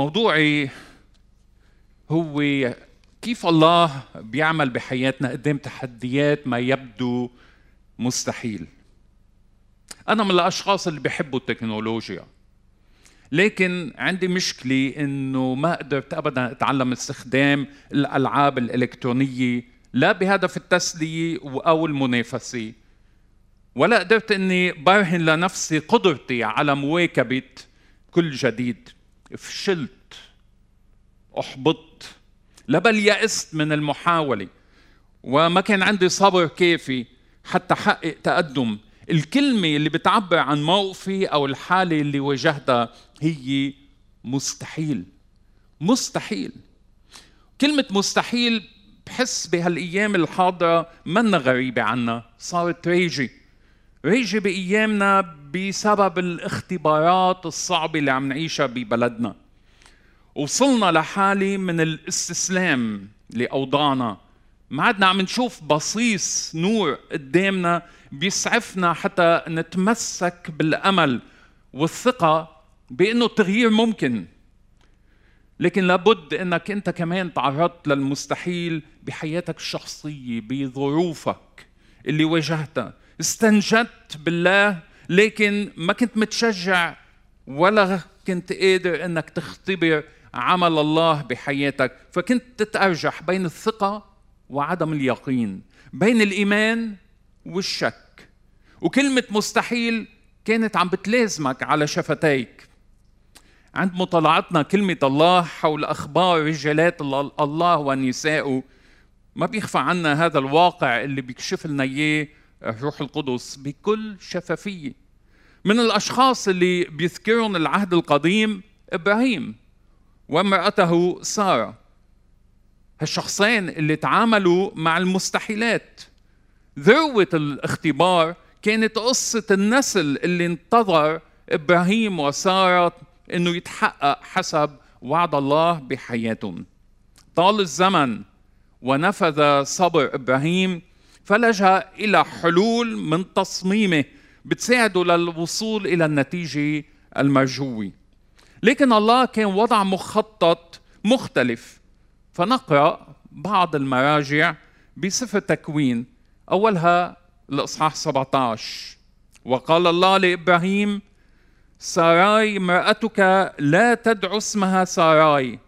موضوعي هو كيف الله بيعمل بحياتنا قدام تحديات ما يبدو مستحيل. أنا من الأشخاص اللي بيحبوا التكنولوجيا لكن عندي مشكلة إنه ما قدرت أبدا أتعلم استخدام الألعاب الإلكترونية لا بهدف التسلية أو المنافسة ولا قدرت إني برهن لنفسي قدرتي على مواكبة كل جديد. فشلت أحبطت لا بل يأست من المحاولة. وما كان عندي صبر كافي حتى حقق تقدم. الكلمة اللي بتعبر عن موقفي أو الحالة اللي واجهتها هي مستحيل. مستحيل. كلمة مستحيل بحس بهالأيام الحاضرة منا غريبة عنا. صارت ريجي ريجي بأيامنا بسبب الاختبارات الصعبة اللي عم نعيشها ببلدنا. وصلنا لحالة من الاستسلام لأوضاعنا. ما عدنا عم نشوف بصيص نور قدامنا بيسعفنا حتى نتمسك بالأمل والثقة بإنه التغيير ممكن. لكن لابد إنك أنت كمان تعرضت للمستحيل بحياتك الشخصية بظروفك اللي واجهتها. استنجدت بالله لكن ما كنت متشجع ولا كنت قادر إنك تختبر عمل الله بحياتك. فكنت تتأرجح بين الثقة وعدم اليقين بين الإيمان والشك. وكلمة مستحيل كانت عم بتلازمك على شفتيك. عند مطالعتنا كلمة الله حول أخبار رجالات الله ونسائه ما بيخفى عنا هذا الواقع اللي بيكشف لنا إياه الروح القدس بكل شفافية. من الأشخاص اللي بيذكرون العهد القديم إبراهيم وامرأته سارة. هالشخصين اللي تعاملوا مع المستحيلات. ذروة الاختبار كانت قصة النسل اللي انتظر إبراهيم وسارة إنه يتحقق حسب وعد الله بحياتهم. طال الزمن ونفذ صبر إبراهيم فلجأ إلى حلول من تصميمه بتساعده للوصول إلى النتيجة المرجوة لكن الله كان وضع مخطط مختلف. فنقرأ بعض المراجع بسفر تكوين. أولها الإصحاح 17 وقال الله لإبراهيم ساراي امرأتك لا تدعو اسمها ساراي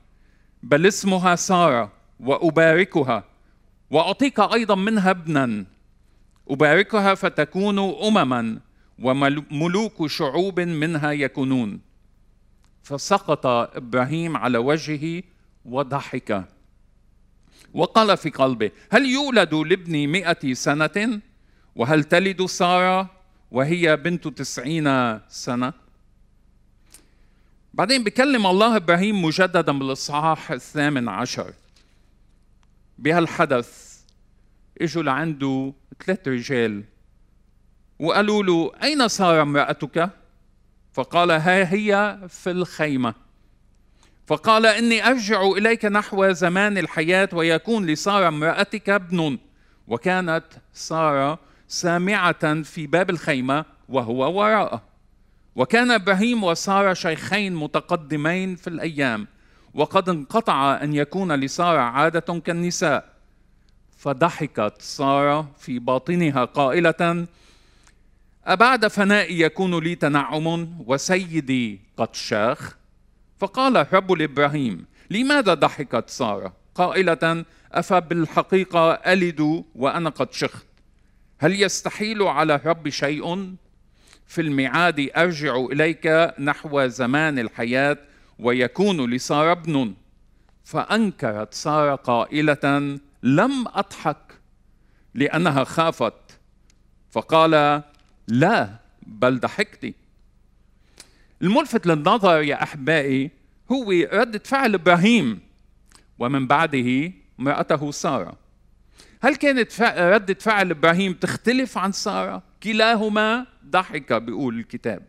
بل اسمها سارة وأباركها. وأعطيك أيضا منها ابنا أباركها فتكون أمما وملوك شعوب منها يكونون. فسقط إبراهيم على وجهه وضحك. وقال في قلبه هل يولد لابني مئة سنة؟ وهل تلد سارة وهي بنت تسعين سنة؟ بعدين بكلم الله إبراهيم مجددا بالإصحاح الثامن عشر. بهالحدث إجوا لعنده ثلاث رجال وقالوا له أين سارة امرأتك؟ فقال ها هي في الخيمة. فقال إني أرجع إليك نحو زمان الحياة ويكون لسارة امرأتك ابن. وكانت سارة سامعة في باب الخيمة وهو وراءه. وكان إبراهيم وسارة شيخين متقدمين في الأيام. وقد انقطع أن يكون لسارة عادة كالنساء. فضحكت سارة في باطنها قائلة أبعد فنائي يكون لي تنعم وسيدي قد شاخ؟ فقال الرب لابراهيم لماذا ضحكت سارة؟ قائلة أفبالحقيقة ألد وأنا قد شخت. هل يستحيل على الرب شيء؟ في الميعاد أرجع إليك نحو زمان الحياة ويكون لسارة ابن. فأنكرت سارة قائلة لم أضحك لأنها خافت. فقال لا بل ضحكت. الملفت للنظر يا أحبائي هو ردة فعل إبراهيم ومن بعده امرأته سارة. هل كانت ردة فعل إبراهيم تختلف عن سارة؟ كلاهما ضحك بيقول الكتاب.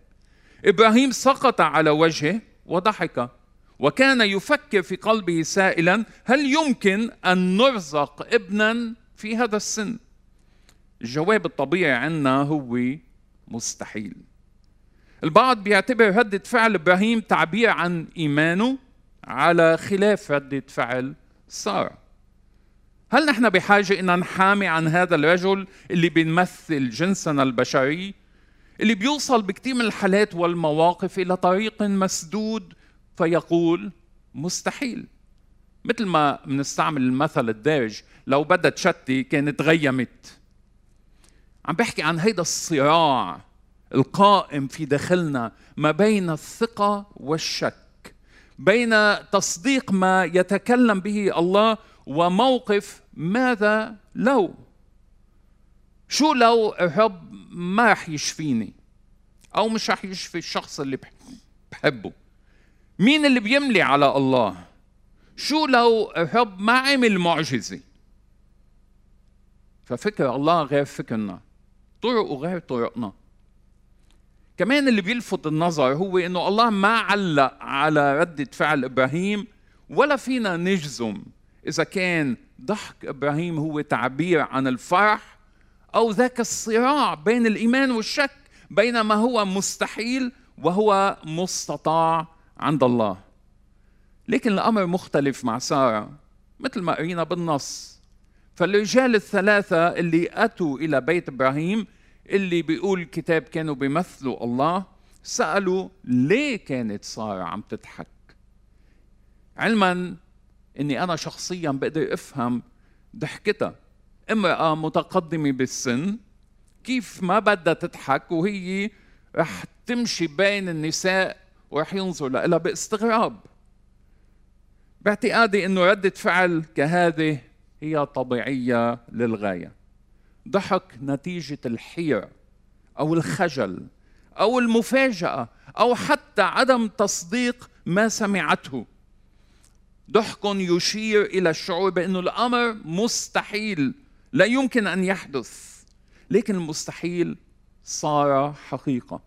إبراهيم سقط على وجهه وضحك. وكان يفكر في قلبه سائلا هل يمكن أن نرزق ابنا في هذا السن؟ الجواب الطبيعي عندنا هو مستحيل. البعض بيعتبر ردة فعل إبراهيم تعبير عن إيمانه على خلاف ردة فعل سارة. هل نحن بحاجة إن نحامي عن هذا الرجل اللي بيمثل جنسنا البشري؟ اللي بيوصل بكثير من الحالات والمواقف إلى طريق مسدود فيقول مستحيل. مثل ما بنستعمل المثل الدارج لو بدت شتي كانت غيمت عم بحكي عن هيدا الصراع القائم في داخلنا ما بين الثقة والشك بين تصديق ما يتكلم به الله وموقف ماذا لو. شو لو الرب ما رح يشفيني؟ أو مش رح يشفي الشخص اللي بحبه. مين اللي بيملي على الله؟ شو لو الرب ما عمل معجزة؟ ففكر الله غير فكرنا طرقه غير طرقنا. كمان اللي بيلفت النظر هو إنه الله ما علق على ردة فعل إبراهيم ولا فينا نجزم إذا كان ضحك إبراهيم هو تعبير عن الفرح أو ذاك الصراع بين الإيمان والشك بين ما هو مستحيل وهو مستطاع عند الله. لكن الأمر مختلف مع سارة مثل ما قرينا بالنص. فالرجال الثلاثة اللي أتوا إلى بيت إبراهيم اللي بيقول الكتاب كانوا بيمثلوا الله سألوا ليه كانت سارة عم تضحك؟ علما إني أنا شخصيا بقدر أفهم ضحكتها. امرأة متقدمة بالسن كيف ما بدها تضحك وهي رح تمشي بين النساء ورح ينظر لها. باستغراب. باعتقادي إنه ردة فعل كهذه هي طبيعية للغاية. ضحك نتيجة الحيرة أو الخجل أو المفاجأة أو حتى عدم تصديق ما سمعته. ضحك يشير إلى الشعور بأنه الأمر مستحيل لا يمكن أن يحدث. لكن المستحيل صار حقيقة.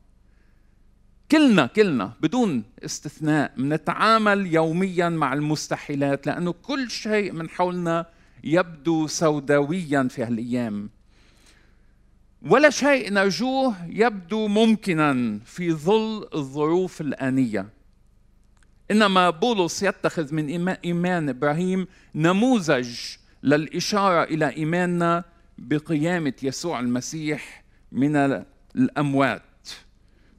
كلنا كلنا بدون استثناء نتعامل يوميا مع المستحيلات لأنه كل شيء من حولنا يبدو سوداويا في هالأيام. ولا شيء نرجوه يبدو ممكنا في ظل الظروف الآنية. إنما بولس يتخذ من إيمان إبراهيم نموذج للإشارة إلى إيماننا بقيامة يسوع المسيح من الأموات.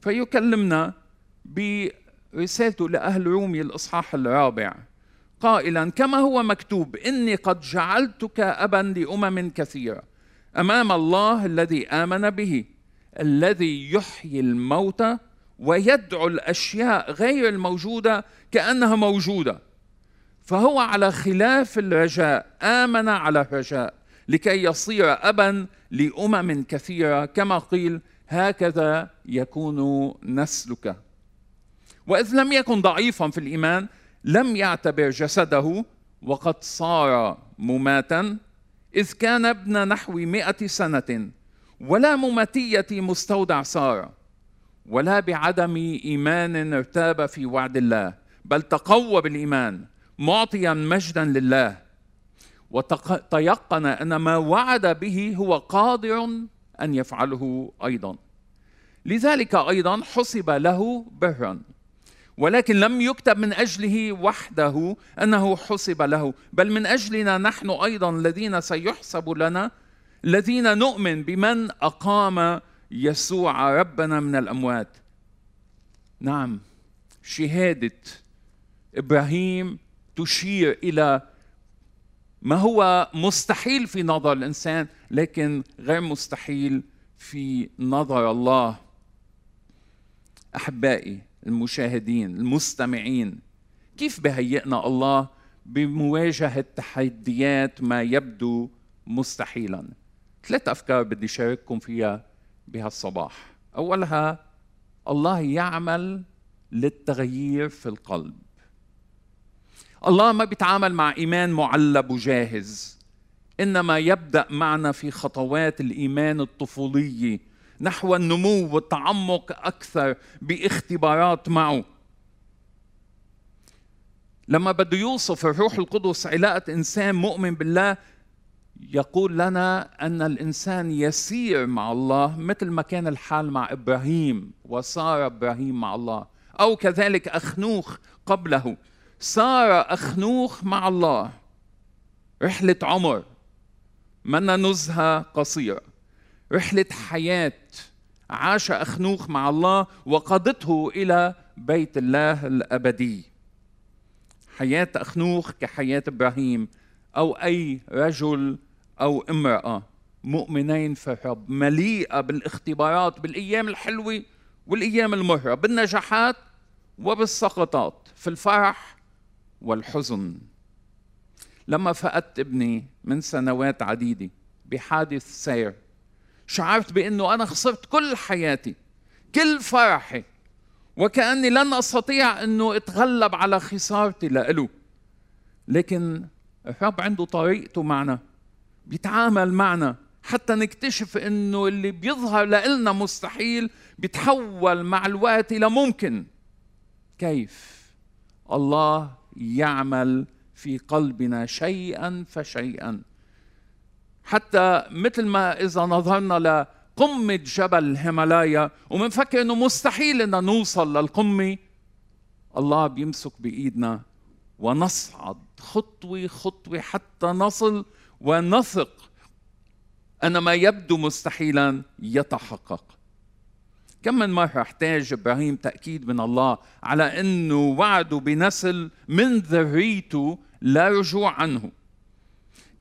فيكلمنا برسالته لأهل رومي الإصحاح الرابع. قائلا كما هو مكتوب إني قد جعلتك أبا لأمم كثيرة أمام الله الذي آمن به الذي يحيي الموتى ويدعو الأشياء غير الموجودة كأنها موجودة فهو على خلاف الرجاء آمن على الرجاء لكي يصير أبا لأمم كثيرة كما قيل هكذا يكون نسلك. وإذ لم يكن ضعيفا في الإيمان لم يعتبر جسده وقد صار مماتا إذ كان ابن نحو مائه سنة ولا مماتية مستودع صار ولا بعدم إيمان ارتاب في وعد الله بل تقوى بالإيمان. معطيا مجدا لله. وتيقن أن ما وعد به هو قادر أن يفعله أيضا. لذلك أيضا حسب له برا. ولكن لم يكتب من أجله وحده أنه حسب له. بل من أجلنا نحن أيضا الذين سيحسب لنا الذين نؤمن بمن أقام يسوع ربنا من الأموات. نعم شهادة إبراهيم تشير إلى ما هو مستحيل في نظر الإنسان لكن غير مستحيل في نظر الله. أحبائي المشاهدين المستمعين كيف بهيئنا الله بمواجهة تحديات ما يبدو مستحيلا؟ ثلاث أفكار بدي شارككم فيها بهالصباح. أولها الله يعمل للتغيير في القلب. الله ما بيتعامل مع إيمان معلب وجاهز. إنما يبدأ معنا في خطوات الإيمان الطفولية نحو النمو والتعمق أكثر باختبارات معه. لما بده يوصف الروح القدس علاقة إنسان مؤمن بالله يقول لنا أن الإنسان يسير مع الله مثل ما كان الحال مع إبراهيم وصار إبراهيم مع الله أو كذلك أخنوخ قبله. صار أخنوخ مع الله. رحلة عمر. منا نزهة قصيرة. رحلة حياة. عاش أخنوخ مع الله وقادته إلى بيت الله الأبدي. حياة أخنوخ كحياة إبراهيم أو أي رجل أو امرأة مؤمنين في الرب مليئة بالاختبارات بالأيام الحلوة والأيام المرة بالنجاحات وبالسقطات. في الفرح والحزن. لما فقدت ابني من سنوات عديدة بحادث سير شعرت بأنه أنا خسرت كل حياتي كل فرحي وكأني لن أستطيع أنه أتغلب على خسارتي لإله. لكن الرب عنده طريقته معنا بيتعامل معنا حتى نكتشف أنه اللي بيظهر لنا مستحيل بيتحول مع الوقت إلى ممكن. كيف؟ الله يعمل في قلبنا شيئا فشيئا. حتى مثل ما إذا نظرنا لقمة جبل الهيمالايا ومنفكر إنه مستحيل ان نوصل للقمة الله بيمسك بإيدنا ونصعد خطوة خطوة حتى نصل ونثق. ان ما يبدو مستحيلا يتحقق. كم من مرة احتاج إبراهيم تأكيد من الله على أنه وعده بنسل من ذريته لا رجوع عنه.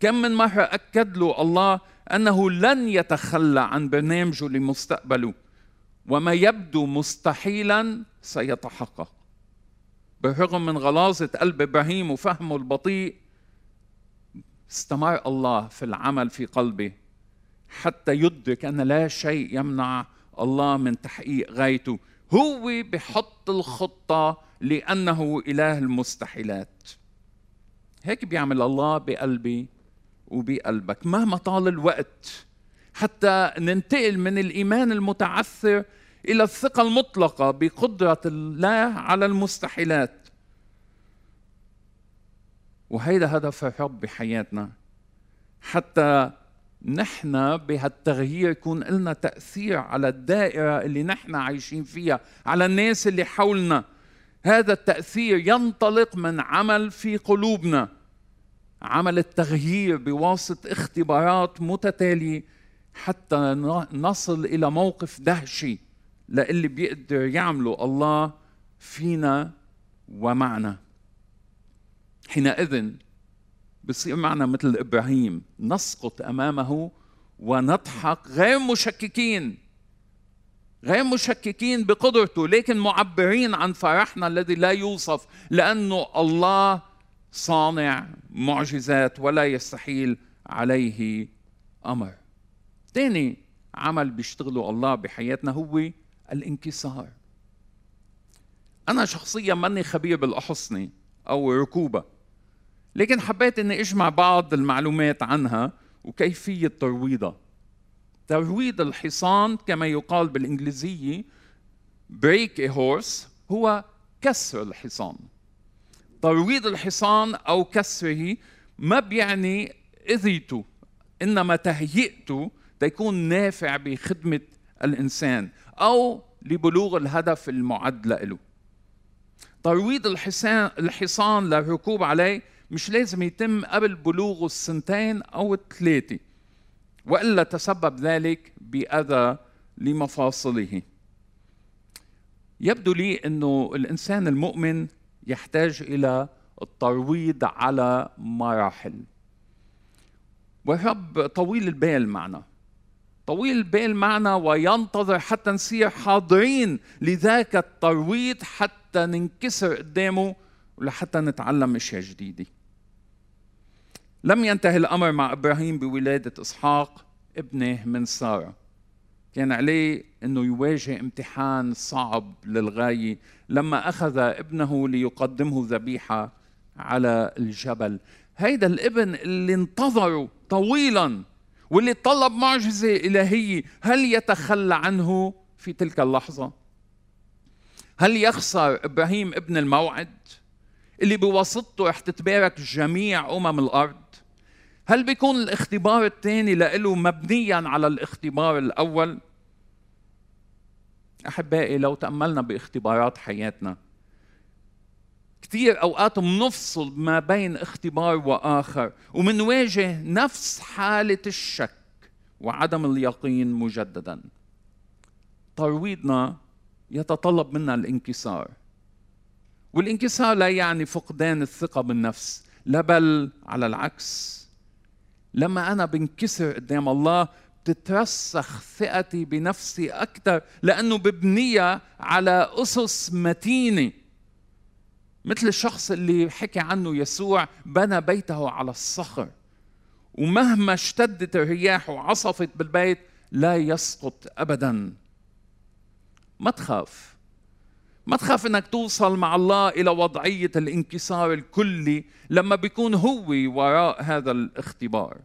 كم من مرة أكد له الله أنه لن يتخلى عن برنامجه لمستقبله وما يبدو مستحيلا سيتحقق. بالرغم من غلاظة قلب إبراهيم وفهمه البطيء استمر الله في العمل في قلبه حتى يدرك أن لا شيء يمنع الله من تحقيق غايته. هو بحط الخطة لأنه إله المستحيلات. هيك بيعمل الله بقلبي وبقلبك مهما طال الوقت. حتى ننتقل من الإيمان المتعثر إلى الثقة المطلقة بقدرة الله على المستحيلات. وهيدا هدف الرب بحياتنا. حتى نحن بهالتغيير يكون لنا تأثير على الدائرة اللي نحن عايشين فيها على الناس اللي حولنا. هذا التأثير ينطلق من عمل في قلوبنا عمل التغيير بواسطة اختبارات متتالية حتى نصل إلى موقف دهشي. للي بيقدر يعمله الله فينا ومعنا. حينئذ بصير معنا مثل إبراهيم نسقط أمامه ونضحك غير مشككين غير مشككين بقدرته لكن معبرين عن فرحنا الذي لا يوصف لأنه الله صانع معجزات ولا يستحيل عليه أمر. ثاني عمل بيشتغله الله بحياتنا هو الانكسار. أنا شخصيا ماني خبير بالأحصنة أو ركوبه لكن حبيت إني أجمع بعض المعلومات عنها وكيفية ترويضها. ترويض الحصان كما يقال بالإنجليزية بريك a horse هو كسر الحصان. ترويض الحصان أو كسره ما بيعني إذيته إنما تهيئته تيكون نافع بخدمة الإنسان أو لبلوغ الهدف المعد له. ترويض الحصان الحصان للركوب عليه مش لازم يتم قبل بلوغه السنتين أو الثلاثه وإلا تسبب ذلك بأذى لمفاصله. يبدو لي إنه الإنسان المؤمن يحتاج إلى الترويض على مراحل. والرب طويل البال معنا. طويل البال معنا وينتظر حتى نصير حاضرين لذاك الترويض حتى ننكسر قدامه ولحتى نتعلم أشياء جديدة. لم ينتهي الأمر مع إبراهيم بولادة إسحاق ابنه من سارة. كان عليه إنه يواجه امتحان صعب للغاية لما أخذ ابنه ليقدمه ذبيحة على الجبل. هيدا الابن اللي انتظره طويلا واللي طلب معجزة إلهية هل يتخلى عنه في تلك اللحظة؟ هل يخسر إبراهيم ابن الموعد اللي بواسطته رح تتبارك جميع أمم الأرض؟ هل بيكون الاختبار الثاني له مبنيا على الاختبار الأول؟ أحبائي لو تأملنا باختبارات حياتنا كثير اوقات بنفصل ما بين اختبار وآخر ومنواجه نفس حالة الشك وعدم اليقين مجددا. ترويضنا يتطلب منا الانكسار والانكسار لا يعني فقدان الثقة بالنفس لا بل على العكس. لما أنا بنكسر قدام الله بتترسخ ثقتي بنفسي أكثر لأنه ببنيها على أسس متينة. مثل الشخص اللي حكي عنه يسوع بنى بيته على الصخر ومهما اشتدت الرياح وعصفت بالبيت لا يسقط ابدا. ما تخاف. ما تخاف إنك توصل مع الله إلى وضعية الانكسار الكلي لما بيكون هو وراء هذا الاختبار.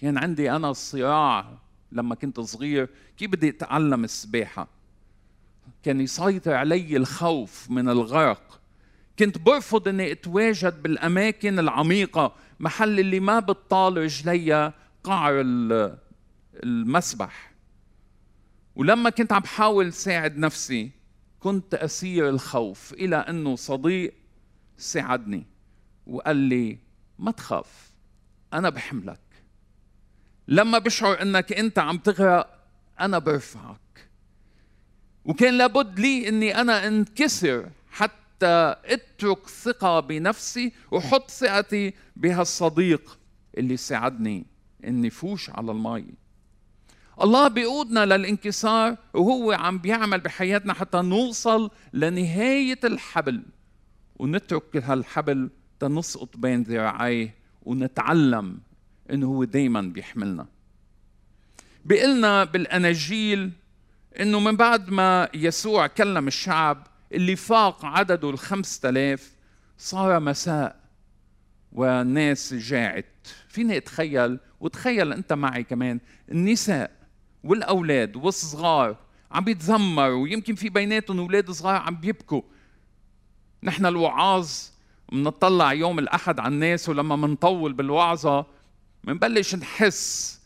كان عندي أنا صراع لما كنت صغير كيف بدي أتعلم السباحة؟ كان يسيطر علي الخوف من الغرق. كنت برفض إني أتواجد بالأماكن العميقة محل اللي ما بتطال رجلي قعر المسبح. ولما كنت عم بحاول ساعد نفسي كنت أسير الخوف إلى أنه صديق ساعدني وقال لي ما تخاف أنا بحملك لما بشعر إنك أنت عم تغرق أنا برفعك. وكان لابد لي إني أنا انكسر حتى أترك ثقة بنفسي وحط ثقتي بهالصديق اللي ساعدني إني فوش على المي. الله بيقودنا للانكسار وهو عم بيعمل بحياتنا حتى نوصل لنهاية الحبل. ونترك هالحبل تنسقط بين ذراعيه ونتعلم انه هو دايما بيحملنا. بيقلنا بالأناجيل إنه من بعد ما يسوع كلم الشعب اللي فاق عدده الخمسة آلاف صار مساء والناس جاعت. فيني أتخيل؟ وتخيل أنت معي كمان النساء والأولاد والصغار عم بيتذمروا ويمكن في بيناتهم أولاد صغار عم بيبكوا. نحن الوعاظ بنطلع يوم الأحد على الناس ولما منطول بالوعظة منبلش نحس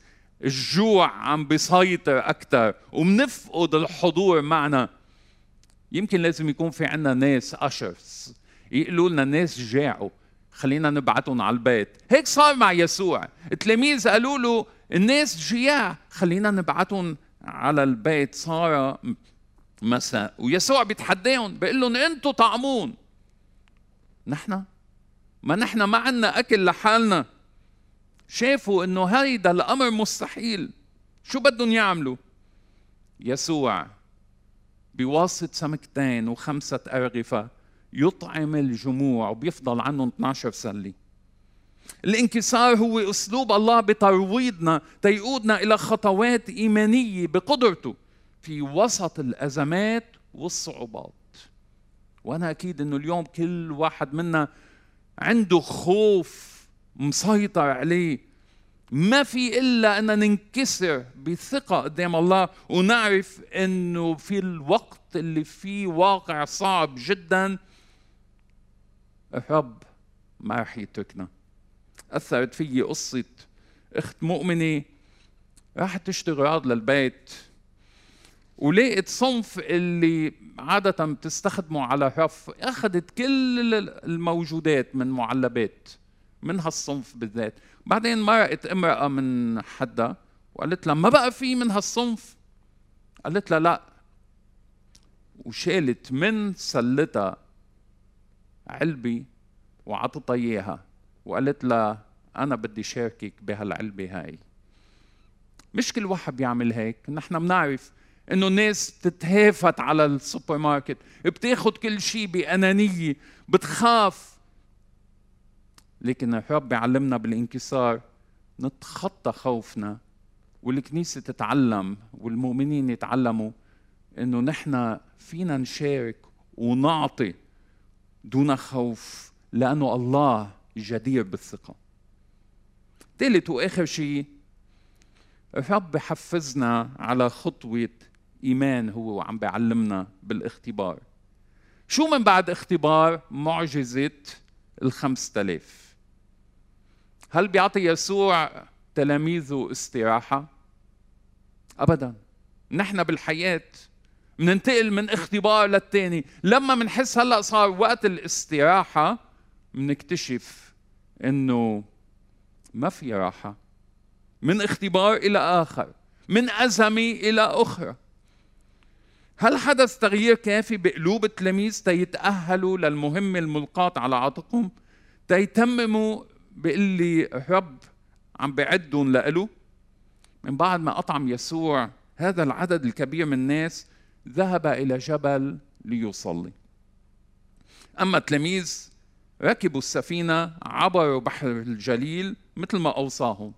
الجوع عم بيسيطر أكثر ومنفقد الحضور معنا. يمكن لازم يكون في عنا ناس أشرس يقولوا لنا ناس جاعوا. خلينا نبعتهم على البيت. هيك صار مع يسوع. التلاميذ قالوا له الناس جياع. خلينا نبعتهم على البيت. صار مساء. ويسوع بيتحداهم بيقول لهم أنتم طعمون. نحن؟ ما نحن ما عنا أكل لحالنا. شافوا إنه هيدا الأمر مستحيل. شو بدهم يعملوا؟ يسوع بواسطة سمكتين وخمسة أرغفة. يطعم الجموع وبيفضل عنهم 12 سلة. الانكسار هو أسلوب الله بترويضنا تيقودنا إلى خطوات إيمانية بقدرته في وسط الأزمات والصعوبات. وأنا أكيد أنه اليوم كل واحد منا عنده خوف مسيطر عليه. ما في إلا ان ننكسر بثقة قدام الله ونعرف إنه في الوقت اللي فيه واقع صعب جدا الرب ما رح يتركنا أثرت في قصة أخت مؤمنة راحت تشتري اغراض للبيت ولقيت صنف اللي عادة بتستخدمه على الرف أخذت كل الموجودات من معلبات من هالصنف بالذات. بعدين مرقت امرأة من حدا وقالت لها ما بقى في من هالصنف؟ قالت لها لا. وشالت من سلتها علبة وعطتها إياها وقالت لها أنا بدي شاركك بهالعلبة هاي. مش كل واحد بيعمل هيك. نحن بنعرف إنه الناس بتتهافت على السوبر ماركت بتاخد كل شيء بأنانية بتخاف. لكن الرب بيعلمنا بالانكسار نتخطى خوفنا والكنيسة تتعلم والمؤمنين يتعلموا إنه نحن فينا نشارك ونعطي دون خوف لأنه الله جدير بالثقة. ثالث وآخر شيء الرب بحفزنا على خطوة إيمان هو وعم بيعلمنا بالاختبار. شو من بعد اختبار؟ معجزة الخمسة آلاف. هل بيعطي يسوع تلاميذه استراحة؟ أبدا. نحن بالحياة بننتقل من اختبار للتاني. لما بنحس هلأ صار وقت الاستراحة بنكتشف إنه ما في راحة. من اختبار إلى آخر من أزمة إلى أخرى. هل حدث تغيير كافي بقلوب التلاميذ تيتأهلوا للمهمة الملقاة على عاتقهم؟ تيتمموا بيقول لي رب عم بعدهم لإله من بعد ما أطعم يسوع هذا العدد الكبير من الناس ذهب إلى جبل ليصلي. أما التلاميذ ركبوا السفينة عبروا بحر الجليل مثل ما أوصاهم.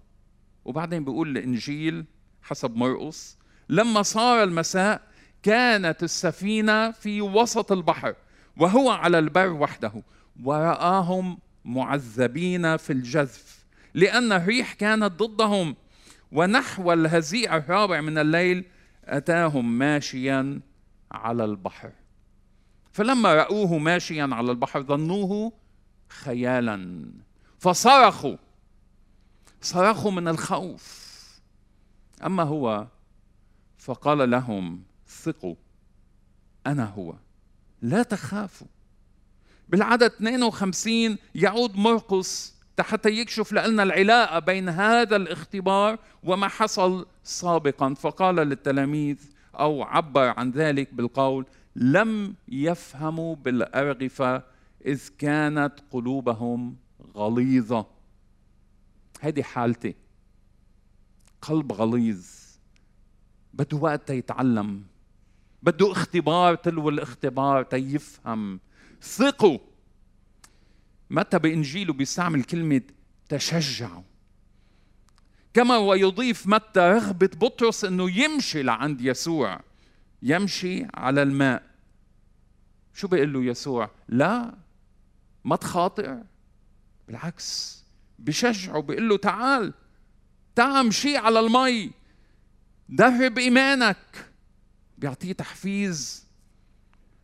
وبعدين بيقول الإنجيل حسب مرقس لما صار المساء كانت السفينة في وسط البحر وهو على البر وحده ورآهم معذبين في الجذف لأن الريح كانت ضدهم ونحو الهزيع الرابع من الليل أتاهم ماشيا على البحر. فلما رأوه ماشيا على البحر ظنوه خيالا فصرخوا صرخوا من الخوف. أما هو فقال لهم ثقوا أنا هو لا تخافوا. بالعدد 52 يعود مرقس حتى يكشف لنا العلاقة بين هذا الاختبار وما حصل سابقا. فقال للتلاميذ أو عبر عن ذلك بالقول لم يفهموا بالأرغفة إذ كانت قلوبهم غليظة. هذه حالتي. قلب غليظ. بده وقت تيتعلم بده اختبار تلو الاختبار تيفهم. ثقوا متى بإنجيله بيستعمل كلمة تشجعوا كما ويضيف متى رغبة بطرس أنه يمشي لعند يسوع. يمشي على الماء. شو بيقول له يسوع؟ لا ما تخاطر بالعكس بشجعه بيقول له تعال تعال امشي على المي درب إيمانك. بيعطيه تحفيز.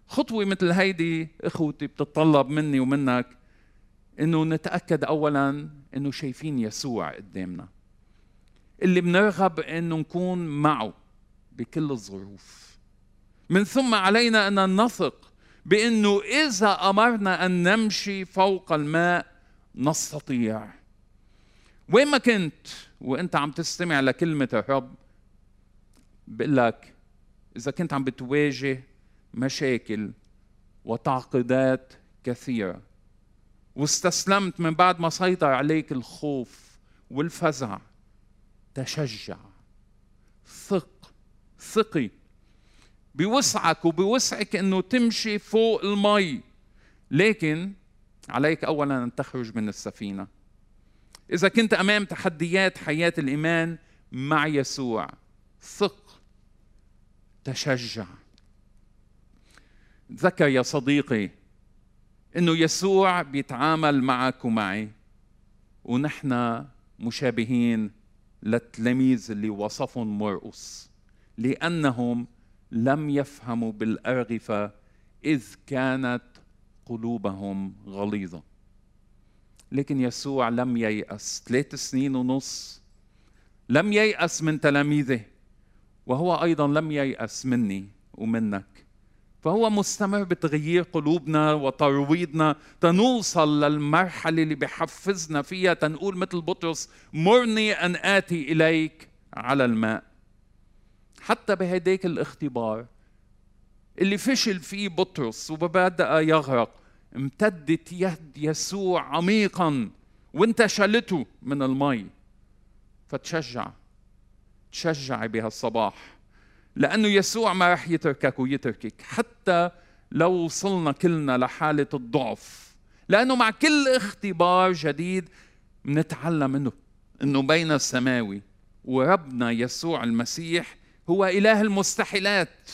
خطوة مثل هيدي إخوتي بتتطلب مني ومنك إنه نتأكد اولا إنه شايفين يسوع قدامنا. اللي بنرغب إنه نكون معه بكل الظروف. من ثم علينا أن نثق بإنه إذا أمرنا أن نمشي فوق الماء نستطيع. وين ما كنت وإنت عم تستمع لكلمة الرب بقول لك إذا كنت عم بتواجه مشاكل وتعقيدات كثيرة واستسلمت من بعد ما سيطر عليك الخوف والفزع. تشجع. ثق. ثقي. بوسعك وبوسعك إنه تمشي فوق المي. لكن عليك اولا أن تخرج من السفينة. إذا كنت أمام تحديات حياة الإيمان مع يسوع ثق. تشجع. ذكر يا صديقي إنه يسوع بيتعامل معك ومعي ونحن مشابهين للتلاميذ اللي وصفهم مرقس لأنهم لم يفهموا بالأرغفة إذ كانت قلوبهم غليظة. لكن يسوع لم ييأس. ثلاث سنين ونص لم ييأس من تلاميذه وهو أيضا لم ييأس مني ومنك. فهو مستمر بتغيير قلوبنا وترويضنا تنوصل للمرحلة اللي بحفزنا فيها تنقول مثل بطرس مرني أن آتي إليك على الماء. حتى بهديك الاختبار اللي فشل فيه بطرس وبدأ يغرق امتدت يد يسوع عميقا وانتشلته من المي. فتشجع تشجعي بهالصباح. لأنه يسوع ما رح يتركك ويتركك حتى لو وصلنا كلنا لحالة الضعف. لأنه مع كل اختبار جديد بنتعلم منه أنه بين السماوي وربنا يسوع المسيح هو إله المستحيلات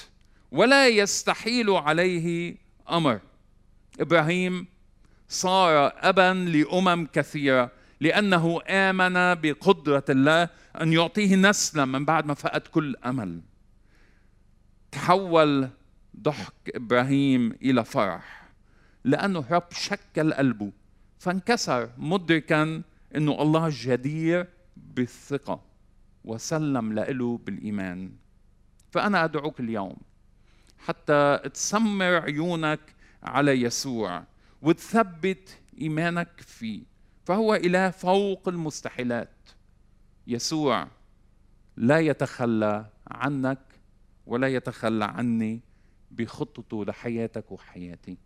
ولا يستحيل عليه أمر. إبراهيم صار أبا لأمم كثيرة لأنه آمن بقدرة الله أن يعطيه نسلا من بعد ما فقد كل أمل. تحول ضحك إبراهيم إلى فرح لأنه الرب شكل قلبه فانكسر مدركا إنه الله جدير بالثقة وسلم له بالإيمان. فأنا أدعوك اليوم حتى تسمر عيونك على يسوع وتثبت إيمانك فيه فهو إله فوق المستحيلات. يسوع لا يتخلى عنك ولا يتخلى عني بخطته لحياتك وحياتي.